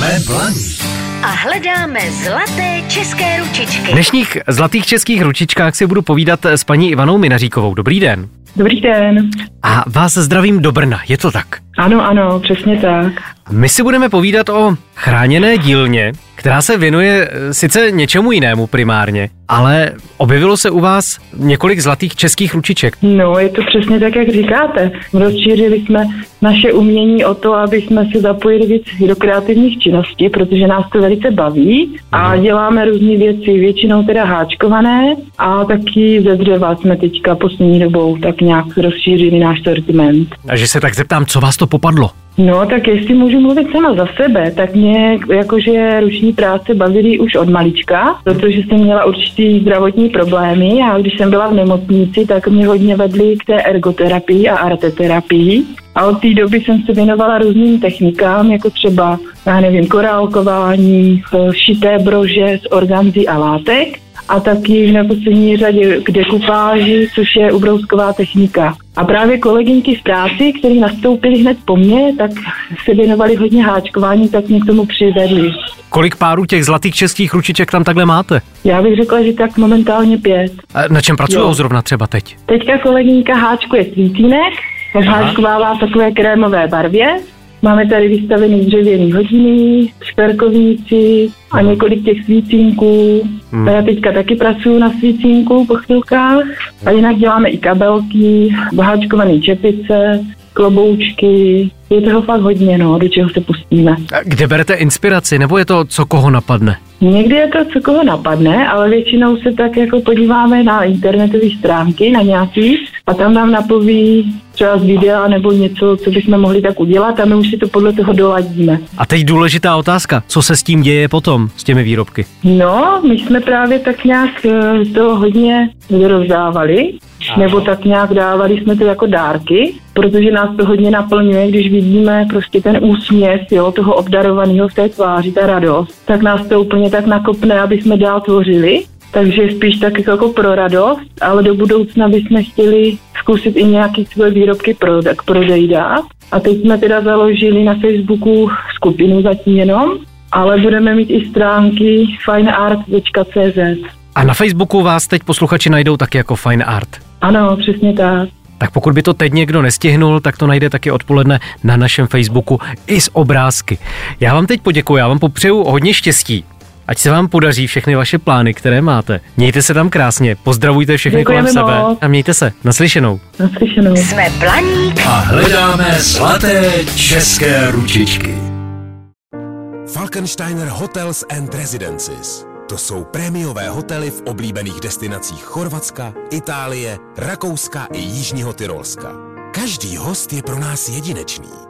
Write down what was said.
Jsme blaní. A hledáme zlaté české ručičky. V dnešních zlatých českých ručičkách si budu povídat s paní Ivanou Minaříkovou. Dobrý den. Dobrý den. A vás zdravím do Brna, je to tak? Ano, ano, přesně tak. My si budeme povídat o chráněné dílně, která se věnuje eh, sice něčemu jinému primárně, ale objevilo se u vás několik zlatých českých ručiček. No, je to přesně tak, jak říkáte. Rozšířili jsme naše umění o to, aby jsme se zapojili víc do kreativních činností, protože nás to velice baví a děláme různé věci, většinou teda háčkované a taky ze dřeva jsme teďka poslední dobou tak nějak rozšířili náš sortiment. A že se tak zeptám, co vás to popadlo? No, tak jestli můžu mluvit sama za sebe, tak mě jakože ruční práce bavily už od malička, protože jsem měla určitý zdravotní problémy a když jsem byla v nemocnici, tak mě hodně vedli k té ergoterapii a arteterapii. A od té doby jsem se věnovala různým technikám, jako třeba, já nevím, korálkování, šité brože z organzy a látek a taky v neposlední řadě k dekupáži, což je ubrousková technika. A právě kolegyňky z práci, kteří nastoupili hned po mně, tak se věnovali hodně háčkování, tak mě k tomu přivedli. Kolik párů těch zlatých českých ručiček tam takhle máte? Já bych řekla, že tak momentálně pět. A na čem pracují zrovna třeba teď? Teďka kolegyňka háčkuje svítínek, háčkovává v takové krémové barvě. Máme tady vystavený dřevěný hodiny, šperkovníci a několik těch svícínků. Hmm. A já teďka taky pracuji na svícínku po chvilkách. A jinak děláme i kabelky, háčkované čepice, kloboučky. Je toho fakt hodně, no, do čeho se pustíme. A Kde berete inspiraci, nebo je to, co koho napadne? Někdy je to, co koho napadne, ale většinou se tak jako podíváme na internetové stránky, na nějaký, a tam nám napoví třeba z videa nebo něco, co bychom mohli tak udělat a my už si to podle toho doladíme. A teď důležitá otázka, co se s tím děje potom, s těmi výrobky? No, my jsme právě tak nějak eh, to hodně rozdávali, nebo tak nějak dávali jsme to jako dárky, protože nás to hodně naplňuje, když vidíme prostě ten úsměv jo, toho obdarovaného v té tváři, ta radost, tak nás to úplně tak nakopne, aby jsme dál tvořili. Takže spíš tak jako pro radost, ale do budoucna bychom chtěli zkusit i nějaké svoje výrobky pro, k prodeji dát. A teď jsme teda založili na Facebooku skupinu zatím jenom, ale budeme mít i stránky fineart.cz. A na Facebooku vás teď posluchači najdou taky jako Fine Art. Ano, přesně tak. Tak pokud by to teď někdo nestihnul, tak to najde taky odpoledne na našem Facebooku i s obrázky. Já vám teď poděkuji, já vám popřeju hodně štěstí. Ať se vám podaří všechny vaše plány, které máte. Mějte se tam krásně, pozdravujte všechny kolem Děkujeme sebe moc. a mějte se. Naslyšenou. Naslyšenou. Jsme Blaník A hledáme zlaté české ručičky. Falkensteiner Hotels and Residences. To jsou prémiové hotely v oblíbených destinacích Chorvatska, Itálie, Rakouska i Jižního Tyrolska. Každý host je pro nás jedinečný.